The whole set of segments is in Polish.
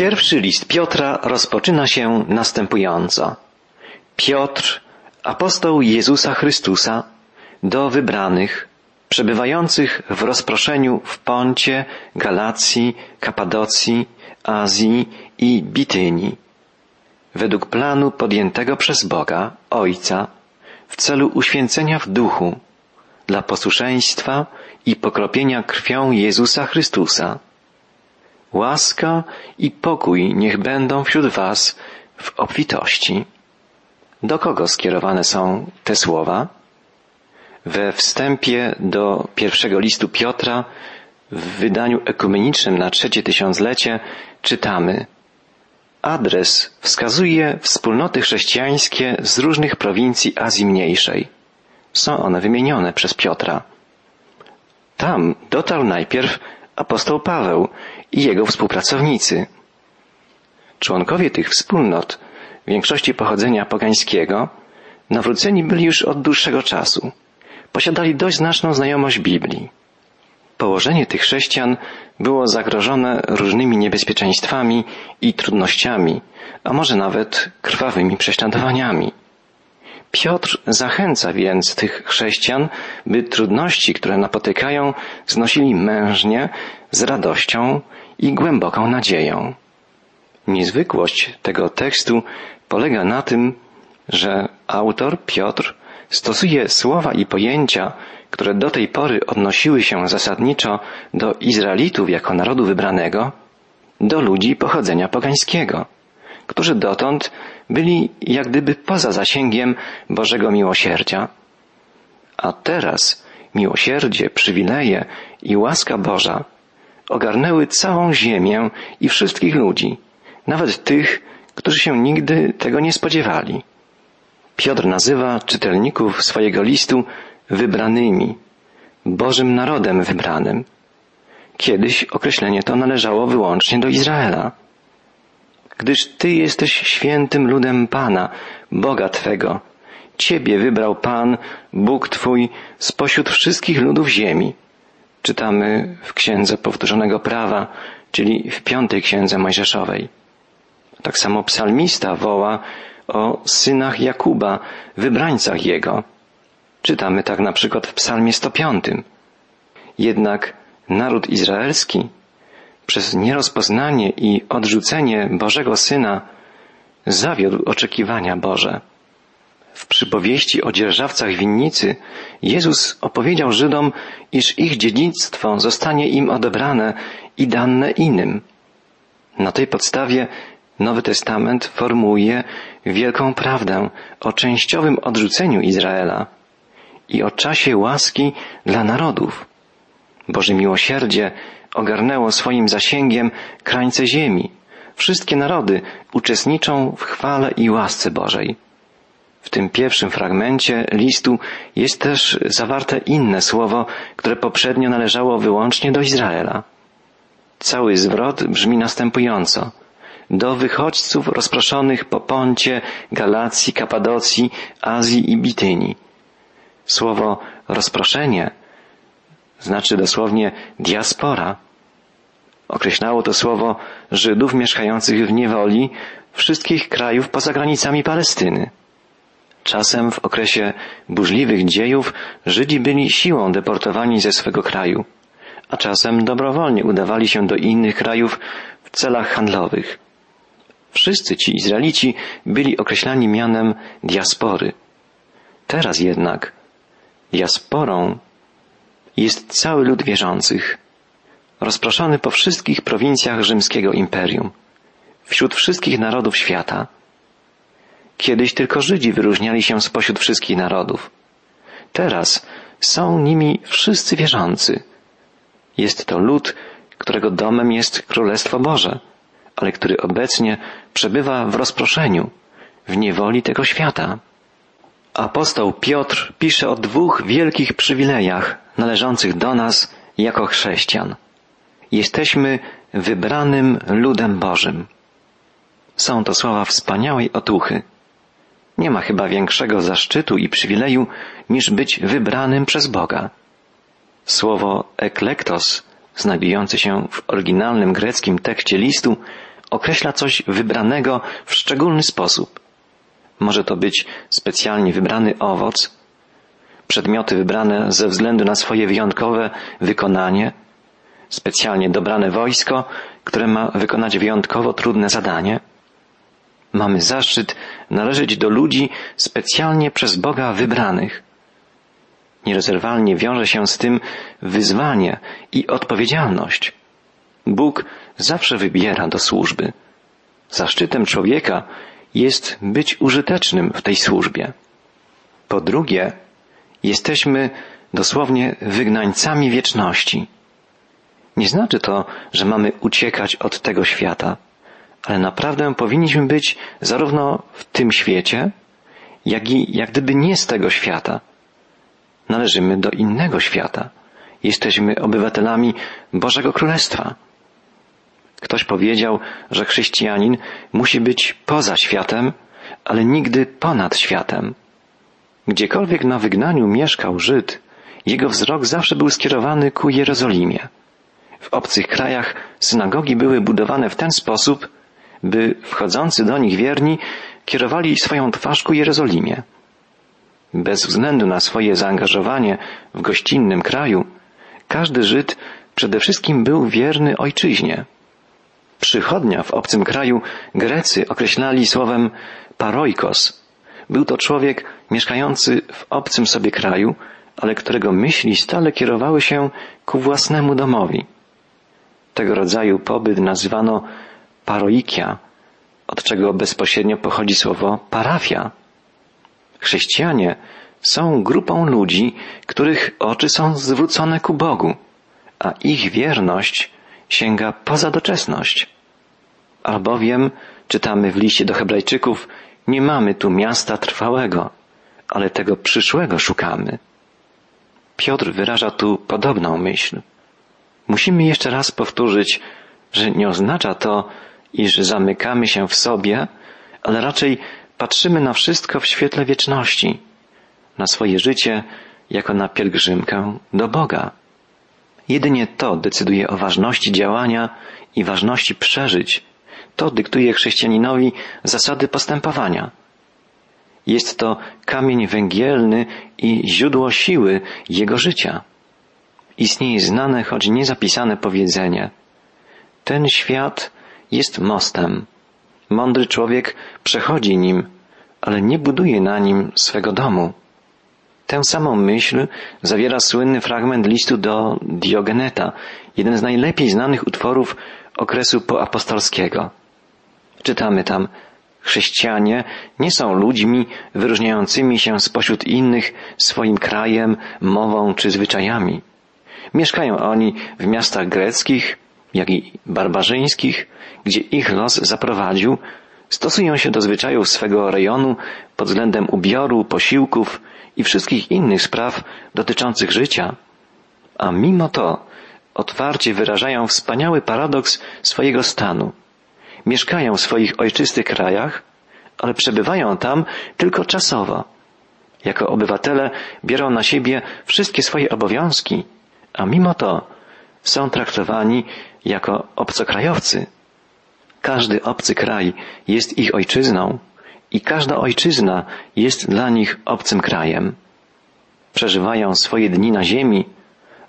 Pierwszy list Piotra rozpoczyna się następująco. Piotr, apostoł Jezusa Chrystusa, do wybranych, przebywających w rozproszeniu w Poncie, Galacji, Kapadocji, Azji i Bityni, według planu podjętego przez Boga, Ojca, w celu uświęcenia w duchu, dla posłuszeństwa i pokropienia krwią Jezusa Chrystusa. Łaska i pokój niech będą wśród Was w obfitości. Do kogo skierowane są te słowa? We wstępie do pierwszego listu Piotra w wydaniu ekumenicznym na trzecie tysiąclecie czytamy Adres wskazuje wspólnoty chrześcijańskie z różnych prowincji Azji Mniejszej. Są one wymienione przez Piotra. Tam dotarł najpierw apostoł Paweł i jego współpracownicy. Członkowie tych wspólnot, w większości pochodzenia pogańskiego, nawróceni byli już od dłuższego czasu. Posiadali dość znaczną znajomość Biblii. Położenie tych chrześcijan było zagrożone różnymi niebezpieczeństwami i trudnościami, a może nawet krwawymi prześladowaniami. Piotr zachęca więc tych chrześcijan, by trudności, które napotykają, znosili mężnie, z radością i głęboką nadzieją. Niezwykłość tego tekstu polega na tym, że autor Piotr stosuje słowa i pojęcia, które do tej pory odnosiły się zasadniczo do Izraelitów jako narodu wybranego, do ludzi pochodzenia pogańskiego, którzy dotąd byli jak gdyby poza zasięgiem Bożego miłosierdzia. A teraz miłosierdzie, przywileje i łaska Boża ogarnęły całą ziemię i wszystkich ludzi, nawet tych, którzy się nigdy tego nie spodziewali. Piotr nazywa czytelników swojego listu wybranymi, Bożym narodem wybranym. Kiedyś określenie to należało wyłącznie do Izraela. Gdyż Ty jesteś świętym ludem Pana, Boga Twego. Ciebie wybrał Pan, Bóg Twój, spośród wszystkich ludów ziemi. Czytamy w Księdze Powtórzonego Prawa, czyli w piątej Księdze Mojżeszowej. Tak samo psalmista woła o synach Jakuba, wybrańcach jego. Czytamy tak na przykład w psalmie 105. Jednak naród izraelski przez nierozpoznanie i odrzucenie Bożego Syna zawiódł oczekiwania Boże. W przypowieści o dzierżawcach winnicy Jezus opowiedział Żydom, iż ich dziedzictwo zostanie im odebrane i dane innym. Na tej podstawie Nowy Testament formułuje wielką prawdę o częściowym odrzuceniu Izraela i o czasie łaski dla narodów. Boże miłosierdzie ogarnęło swoim zasięgiem krańce ziemi. Wszystkie narody uczestniczą w chwale i łasce Bożej. W tym pierwszym fragmencie listu jest też zawarte inne słowo, które poprzednio należało wyłącznie do Izraela. Cały zwrot brzmi następująco. Do wychodźców rozproszonych po Poncie, Galacji, Kapadocji, Azji i Bityni. Słowo rozproszenie znaczy dosłownie diaspora. Określało to słowo Żydów mieszkających w niewoli wszystkich krajów poza granicami Palestyny. Czasem w okresie burzliwych dziejów Żydzi byli siłą deportowani ze swego kraju, a czasem dobrowolnie udawali się do innych krajów w celach handlowych. Wszyscy ci Izraelici byli określani mianem diaspory. Teraz jednak diasporą jest cały lud wierzących, rozproszony po wszystkich prowincjach rzymskiego imperium, wśród wszystkich narodów świata. Kiedyś tylko Żydzi wyróżniali się spośród wszystkich narodów. Teraz są nimi wszyscy wierzący. Jest to lud, którego domem jest Królestwo Boże, ale który obecnie przebywa w rozproszeniu, w niewoli tego świata. Apostoł Piotr pisze o dwóch wielkich przywilejach należących do nas jako chrześcijan. Jesteśmy wybranym ludem Bożym. Są to słowa wspaniałej otuchy. Nie ma chyba większego zaszczytu i przywileju niż być wybranym przez Boga. Słowo eklektos, znajdujące się w oryginalnym greckim tekście listu, określa coś wybranego w szczególny sposób. Może to być specjalnie wybrany owoc, przedmioty wybrane ze względu na swoje wyjątkowe wykonanie, specjalnie dobrane wojsko, które ma wykonać wyjątkowo trudne zadanie. Mamy zaszczyt należeć do ludzi specjalnie przez Boga wybranych. Nierozerwalnie wiąże się z tym wyzwanie i odpowiedzialność. Bóg zawsze wybiera do służby. Zaszczytem człowieka jest być użytecznym w tej służbie. Po drugie, jesteśmy dosłownie wygnańcami wieczności. Nie znaczy to, że mamy uciekać od tego świata, ale naprawdę powinniśmy być zarówno w tym świecie, jak i jak gdyby nie z tego świata. Należymy do innego świata. Jesteśmy obywatelami Bożego Królestwa. Ktoś powiedział, że chrześcijanin musi być poza światem, ale nigdy ponad światem. Gdziekolwiek na wygnaniu mieszkał Żyd, jego wzrok zawsze był skierowany ku Jerozolimie. W obcych krajach synagogi były budowane w ten sposób, by wchodzący do nich wierni kierowali swoją twarz ku Jerozolimie. Bez względu na swoje zaangażowanie w gościnnym kraju, każdy Żyd przede wszystkim był wierny ojczyźnie. Przychodnia w obcym kraju Grecy określali słowem paroikos. Był to człowiek mieszkający w obcym sobie kraju, ale którego myśli stale kierowały się ku własnemu domowi. Tego rodzaju pobyt nazywano paroikia, od czego bezpośrednio pochodzi słowo parafia. Chrześcijanie są grupą ludzi, których oczy są zwrócone ku Bogu, a ich wierność sięga poza doczesność. Albowiem, czytamy w liście do Hebrajczyków, nie mamy tu miasta trwałego, ale tego przyszłego szukamy. Piotr wyraża tu podobną myśl. Musimy jeszcze raz powtórzyć, że nie oznacza to, iż zamykamy się w sobie, ale raczej patrzymy na wszystko w świetle wieczności, na swoje życie jako na pielgrzymkę do Boga. Jedynie to decyduje o ważności działania i ważności przeżyć. To dyktuje chrześcijaninowi zasady postępowania. Jest to kamień węgielny i źródło siły jego życia. Istnieje znane, choć niezapisane powiedzenie. Ten świat jest mostem. Mądry człowiek przechodzi nim, ale nie buduje na nim swego domu. Tę samą myśl zawiera słynny fragment listu do Diogeneta, jeden z najlepiej znanych utworów okresu poapostolskiego. Czytamy tam, chrześcijanie nie są ludźmi wyróżniającymi się spośród innych swoim krajem, mową czy zwyczajami. Mieszkają oni w miastach greckich, jak i barbarzyńskich, gdzie ich los zaprowadził, stosują się do zwyczajów swego rejonu pod względem ubioru, posiłków i wszystkich innych spraw dotyczących życia, a mimo to otwarcie wyrażają wspaniały paradoks swojego stanu. Mieszkają w swoich ojczystych krajach, ale przebywają tam tylko czasowo. Jako obywatele biorą na siebie wszystkie swoje obowiązki, a mimo to są traktowani jako obcokrajowcy. Każdy obcy kraj jest ich ojczyzną i każda ojczyzna jest dla nich obcym krajem. Przeżywają swoje dni na ziemi,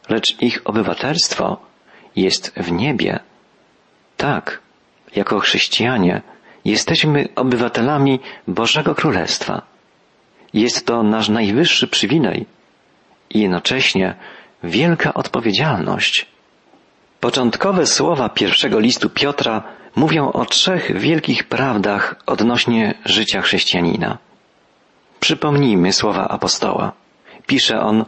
lecz ich obywatelstwo jest w niebie. Tak, jako chrześcijanie jesteśmy obywatelami Bożego Królestwa. Jest to nasz najwyższy przywilej i jednocześnie wielka odpowiedzialność. Początkowe słowa pierwszego listu Piotra mówią o trzech wielkich prawdach odnośnie życia chrześcijanina. Przypomnijmy słowa apostoła. Pisze on,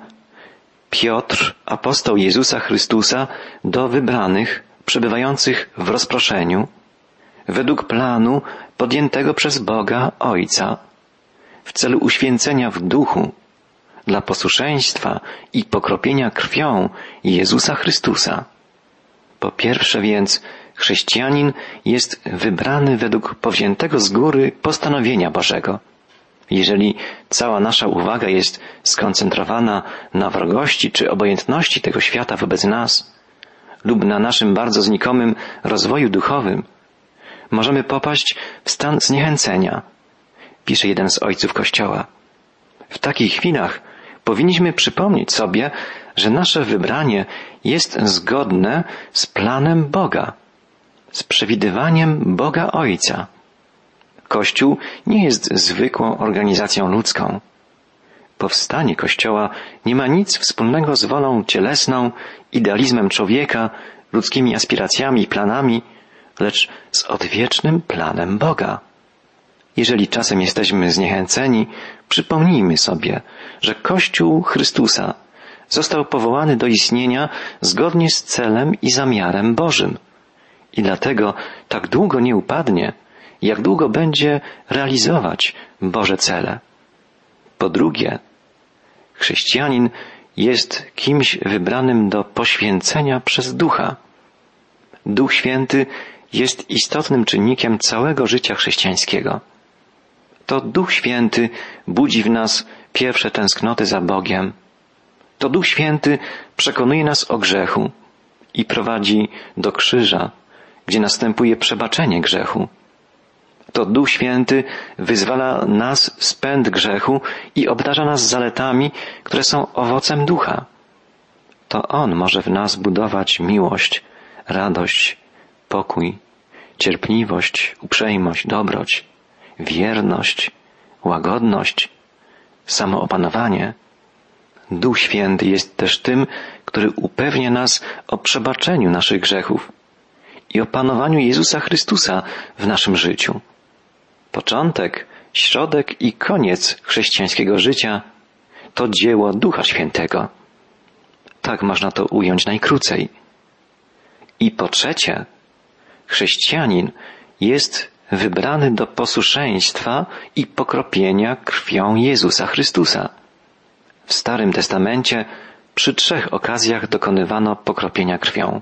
Piotr, apostoł Jezusa Chrystusa, do wybranych, przebywających w rozproszeniu, według planu podjętego przez Boga Ojca, w celu uświęcenia w duchu, dla posłuszeństwa i pokropienia krwią Jezusa Chrystusa. Po pierwsze więc, chrześcijanin jest wybrany według powziętego z góry postanowienia Bożego. Jeżeli cała nasza uwaga jest skoncentrowana na wrogości czy obojętności tego świata wobec nas, lub na naszym bardzo znikomym rozwoju duchowym, możemy popaść w stan zniechęcenia, pisze jeden z ojców Kościoła. W takich chwilach powinniśmy przypomnieć sobie, że nasze wybranie jest zgodne z planem Boga, z przewidywaniem Boga Ojca. Kościół nie jest zwykłą organizacją ludzką. Powstanie Kościoła nie ma nic wspólnego z wolą cielesną, idealizmem człowieka, ludzkimi aspiracjami i planami, lecz z odwiecznym planem Boga. Jeżeli czasem jesteśmy zniechęceni, przypomnijmy sobie, że Kościół Chrystusa został powołany do istnienia zgodnie z celem i zamiarem Bożym. I dlatego tak długo nie upadnie, jak długo będzie realizować Boże cele. Po drugie, chrześcijanin jest kimś wybranym do poświęcenia przez ducha. Duch Święty jest istotnym czynnikiem całego życia chrześcijańskiego. To Duch Święty budzi w nas pierwsze tęsknoty za Bogiem. To Duch Święty przekonuje nas o grzechu i prowadzi do krzyża, gdzie następuje przebaczenie grzechu. To Duch Święty wyzwala nas z pęd grzechu i obdarza nas zaletami, które są owocem ducha. To On może w nas budować miłość, radość, pokój, cierpliwość, uprzejmość, dobroć, wierność, łagodność, samoopanowanie. Duch Święty jest też tym, który upewnia nas o przebaczeniu naszych grzechów i o panowaniu Jezusa Chrystusa w naszym życiu. Początek, środek i koniec chrześcijańskiego życia to dzieło Ducha Świętego. Tak można to ująć najkrócej. I po trzecie, chrześcijanin jest wybrany do posłuszeństwa i pokropienia krwią Jezusa Chrystusa. W Starym Testamencie przy trzech okazjach dokonywano pokropienia krwią.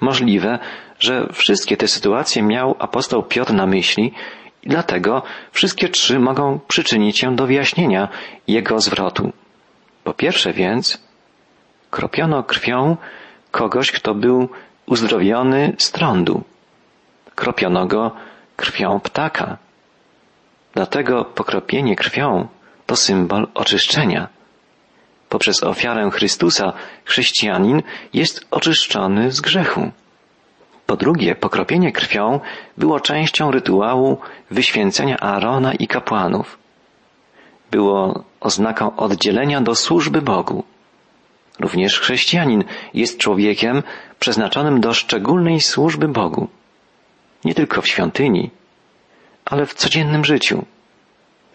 Możliwe, że wszystkie te sytuacje miał apostoł Piotr na myśli i dlatego wszystkie trzy mogą przyczynić się do wyjaśnienia jego zwrotu. Po pierwsze więc, kropiono krwią kogoś, kto był uzdrowiony z trądu. Kropiono go krwią ptaka. Dlatego pokropienie krwią to symbol oczyszczenia. Poprzez ofiarę Chrystusa chrześcijanin jest oczyszczony z grzechu. Po drugie, pokropienie krwią było częścią rytuału wyświęcenia Aarona i kapłanów. Było oznaką oddzielenia do służby Bogu. Również chrześcijanin jest człowiekiem przeznaczonym do szczególnej służby Bogu. Nie tylko w świątyni, ale w codziennym życiu.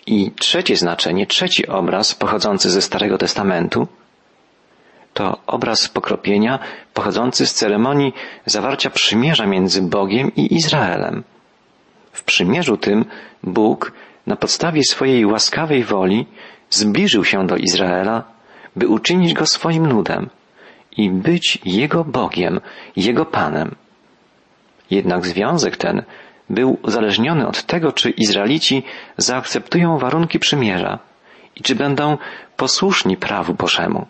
I trzecie znaczenie, trzeci obraz pochodzący ze Starego Testamentu to obraz pokropienia pochodzący z ceremonii zawarcia przymierza między Bogiem i Izraelem. W przymierzu tym Bóg na podstawie swojej łaskawej woli zbliżył się do Izraela, by uczynić go swoim ludem i być jego Bogiem, jego Panem. Jednak związek ten był uzależniony od tego, czy Izraelici zaakceptują warunki przymierza i czy będą posłuszni prawu Bożemu.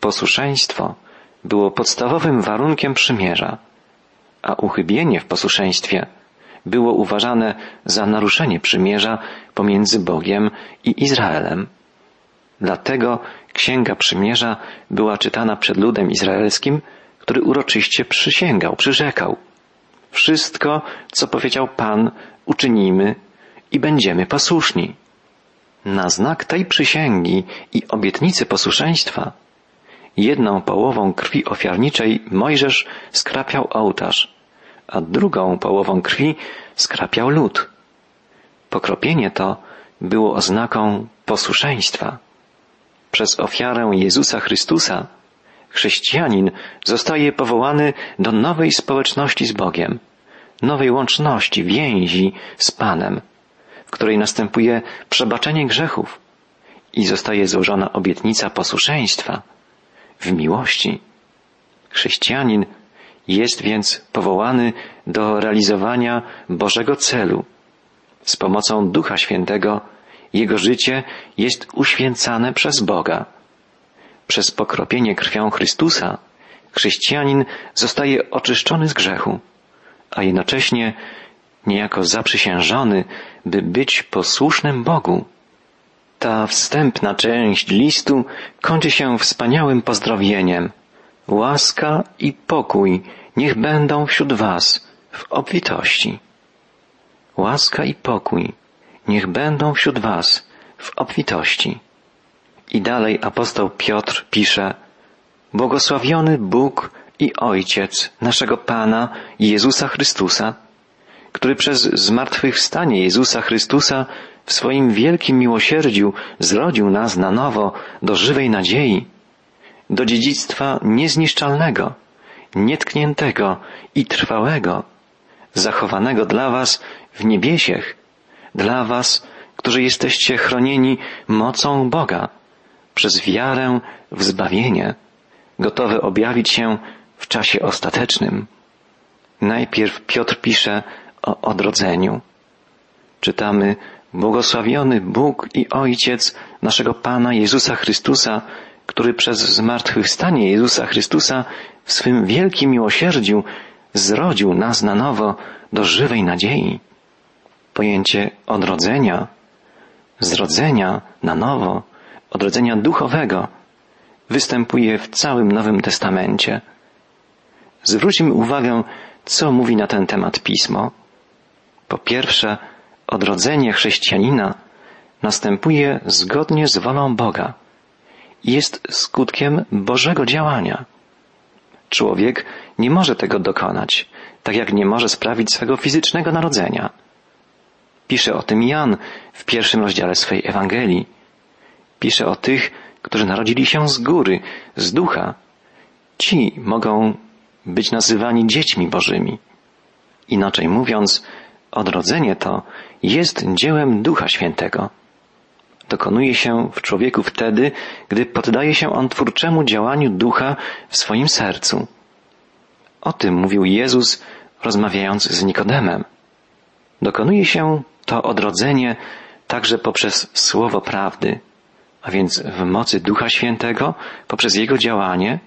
Posłuszeństwo było podstawowym warunkiem przymierza, a uchybienie w posłuszeństwie było uważane za naruszenie przymierza pomiędzy Bogiem i Izraelem. Dlatego Księga Przymierza była czytana przed ludem izraelskim, który uroczyście przysięgał, przyrzekał. Wszystko, co powiedział Pan, uczynimy i będziemy posłuszni. Na znak tej przysięgi i obietnicy posłuszeństwa jedną połową krwi ofiarniczej Mojżesz skrapiał ołtarz, a drugą połową krwi skrapiał lód. Pokropienie to było oznaką posłuszeństwa. Przez ofiarę Jezusa Chrystusa chrześcijanin zostaje powołany do nowej społeczności z Bogiem, nowej łączności, więzi z Panem, w której następuje przebaczenie grzechów i zostaje złożona obietnica posłuszeństwa w miłości. Chrześcijanin jest więc powołany do realizowania Bożego celu. Z pomocą Ducha Świętego jego życie jest uświęcane przez Boga. Przez pokropienie krwią Chrystusa chrześcijanin zostaje oczyszczony z grzechu, a jednocześnie niejako zaprzysiężony, by być posłusznym Bogu. Ta wstępna część listu kończy się wspaniałym pozdrowieniem. Łaska i pokój niech będą wśród Was w obfitości. Łaska i pokój niech będą wśród Was w obfitości. I dalej apostoł Piotr pisze, Błogosławiony Bóg i Ojciec naszego Pana Jezusa Chrystusa, który przez zmartwychwstanie Jezusa Chrystusa w swoim wielkim miłosierdziu zrodził nas na nowo do żywej nadziei, do dziedzictwa niezniszczalnego, nietkniętego i trwałego, zachowanego dla was w niebiesiech, dla was, którzy jesteście chronieni mocą Boga przez wiarę w zbawienie, gotowe objawić się w czasie ostatecznym. Najpierw Piotr pisze o odrodzeniu. Czytamy, błogosławiony Bóg i Ojciec naszego Pana Jezusa Chrystusa, który przez zmartwychwstanie Jezusa Chrystusa w swym wielkim miłosierdziu zrodził nas na nowo do żywej nadziei. Pojęcie odrodzenia, zrodzenia na nowo, odrodzenia duchowego występuje w całym Nowym Testamencie. Zwróćmy uwagę, co mówi na ten temat Pismo. Po pierwsze, odrodzenie chrześcijanina następuje zgodnie z wolą Boga i jest skutkiem Bożego działania. Człowiek nie może tego dokonać, tak jak nie może sprawić swego fizycznego narodzenia. Pisze o tym Jan w pierwszym rozdziale swej Ewangelii. Pisze o tych, którzy narodzili się z góry, z ducha. Ci mogą być nazywani dziećmi Bożymi. Inaczej mówiąc, odrodzenie to jest dziełem Ducha Świętego. Dokonuje się w człowieku wtedy, gdy poddaje się on twórczemu działaniu Ducha w swoim sercu. O tym mówił Jezus, rozmawiając z Nikodemem. Dokonuje się to odrodzenie także poprzez słowo prawdy, a więc w mocy Ducha Świętego, poprzez Jego działanie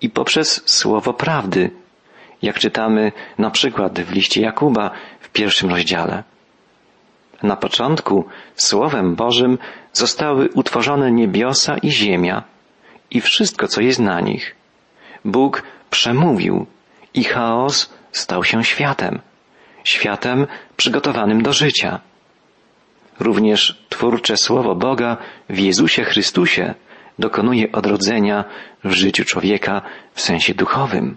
i poprzez słowo prawdy, jak czytamy na przykład w liście Jakuba w pierwszym rozdziale. Na początku Słowem Bożym zostały utworzone niebiosa i ziemia i wszystko, co jest na nich. Bóg przemówił i chaos stał się światem, światem przygotowanym do życia. Również twórcze Słowo Boga w Jezusie Chrystusie dokonuje odrodzenia w życiu człowieka w sensie duchowym.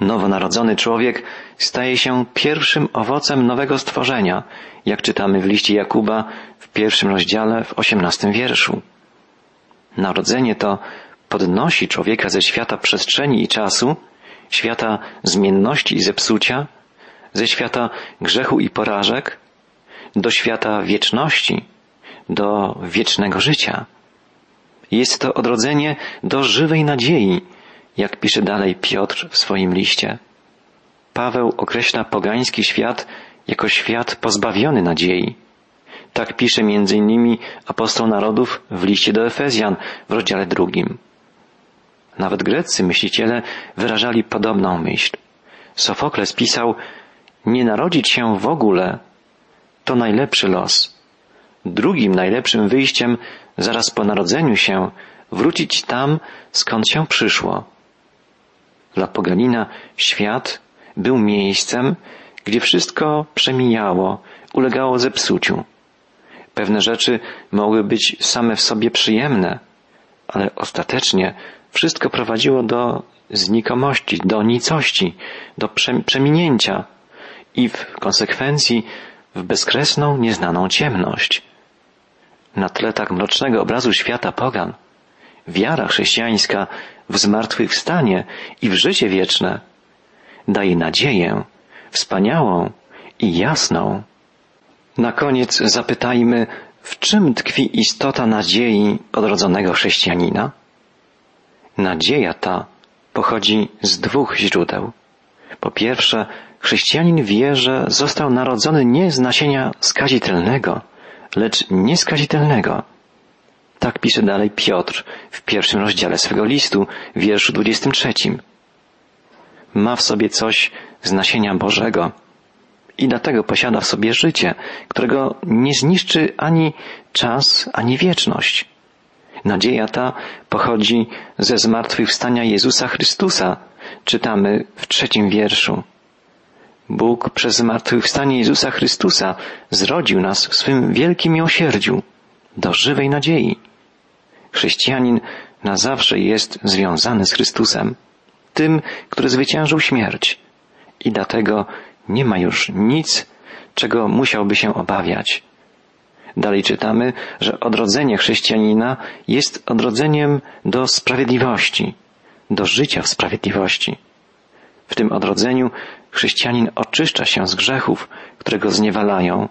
Nowonarodzony człowiek staje się pierwszym owocem nowego stworzenia, jak czytamy w liście Jakuba w pierwszym rozdziale w osiemnastym wierszu. Narodzenie to podnosi człowieka ze świata przestrzeni i czasu, świata zmienności i zepsucia, ze świata grzechu i porażek, do świata wieczności, do wiecznego życia. Jest to odrodzenie do żywej nadziei, jak pisze dalej Piotr w swoim liście. Paweł określa pogański świat jako świat pozbawiony nadziei. Tak pisze innymi apostoł narodów w liście do Efezjan w rozdziale drugim. Nawet greccy myśliciele wyrażali podobną myśl. Sofokles pisał, nie narodzić się w ogóle to najlepszy los. Drugim najlepszym wyjściem zaraz po narodzeniu się wrócić tam, skąd się przyszło. Dla poganina świat był miejscem, gdzie wszystko przemijało, ulegało zepsuciu. Pewne rzeczy mogły być same w sobie przyjemne, ale ostatecznie wszystko prowadziło do znikomości, do nicości, do przeminięcia i w konsekwencji w bezkresną, nieznaną ciemność. Na tle tak mrocznego obrazu świata pogan, wiara chrześcijańska w zmartwychwstanie i w życie wieczne daje nadzieję, wspaniałą i jasną. Na koniec zapytajmy, w czym tkwi istota nadziei odrodzonego chrześcijanina? Nadzieja ta pochodzi z dwóch źródeł. Po pierwsze, chrześcijanin wie, że został narodzony nie z nasienia skazitelnego, lecz nieskazitelnego. Tak pisze dalej Piotr w pierwszym rozdziale swego listu, wierszu 23. Ma w sobie coś z nasienia Bożego i dlatego posiada w sobie życie, którego nie zniszczy ani czas, ani wieczność. Nadzieja ta pochodzi ze zmartwychwstania Jezusa Chrystusa, czytamy w trzecim wierszu. Bóg przez zmartwychwstanie Jezusa Chrystusa zrodził nas w swym wielkim miłosierdziu do żywej nadziei. Chrześcijanin na zawsze jest związany z Chrystusem, tym, który zwyciężył śmierć i dlatego nie ma już nic, czego musiałby się obawiać. Dalej czytamy, że odrodzenie chrześcijanina jest odrodzeniem do sprawiedliwości, do życia w sprawiedliwości. W tym odrodzeniu chrześcijanin oczyszcza się z grzechów, które go zniewalają,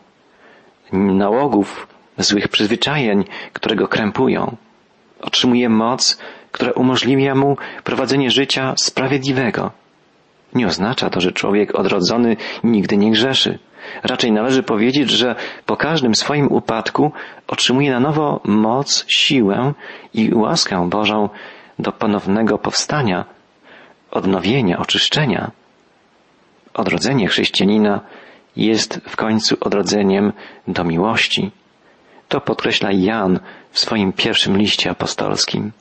nałogów, złych przyzwyczajeń, które go krępują. Otrzymuje moc, która umożliwia mu prowadzenie życia sprawiedliwego. Nie oznacza to, że człowiek odrodzony nigdy nie grzeszy. Raczej należy powiedzieć, że po każdym swoim upadku otrzymuje na nowo moc, siłę i łaskę Bożą do ponownego powstania, odnowienia, oczyszczenia. Odrodzenie chrześcijanina jest w końcu odrodzeniem do miłości. To podkreśla Jan w swoim pierwszym liście apostolskim.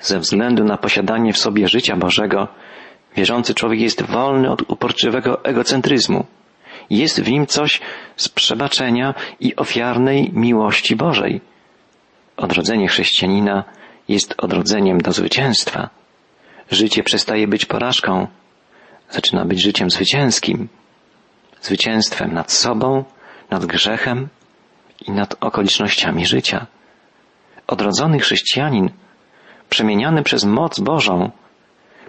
Ze względu na posiadanie w sobie życia Bożego, wierzący człowiek jest wolny od uporczywego egocentryzmu. Jest w nim coś z przebaczenia i ofiarnej miłości Bożej. Odrodzenie chrześcijanina jest odrodzeniem do zwycięstwa. Życie przestaje być porażką, zaczyna być życiem zwycięskim, zwycięstwem nad sobą, nad grzechem i nad okolicznościami życia. Odrodzony chrześcijanin, przemieniany przez moc Bożą,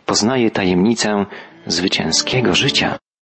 poznaje tajemnicę zwycięskiego życia.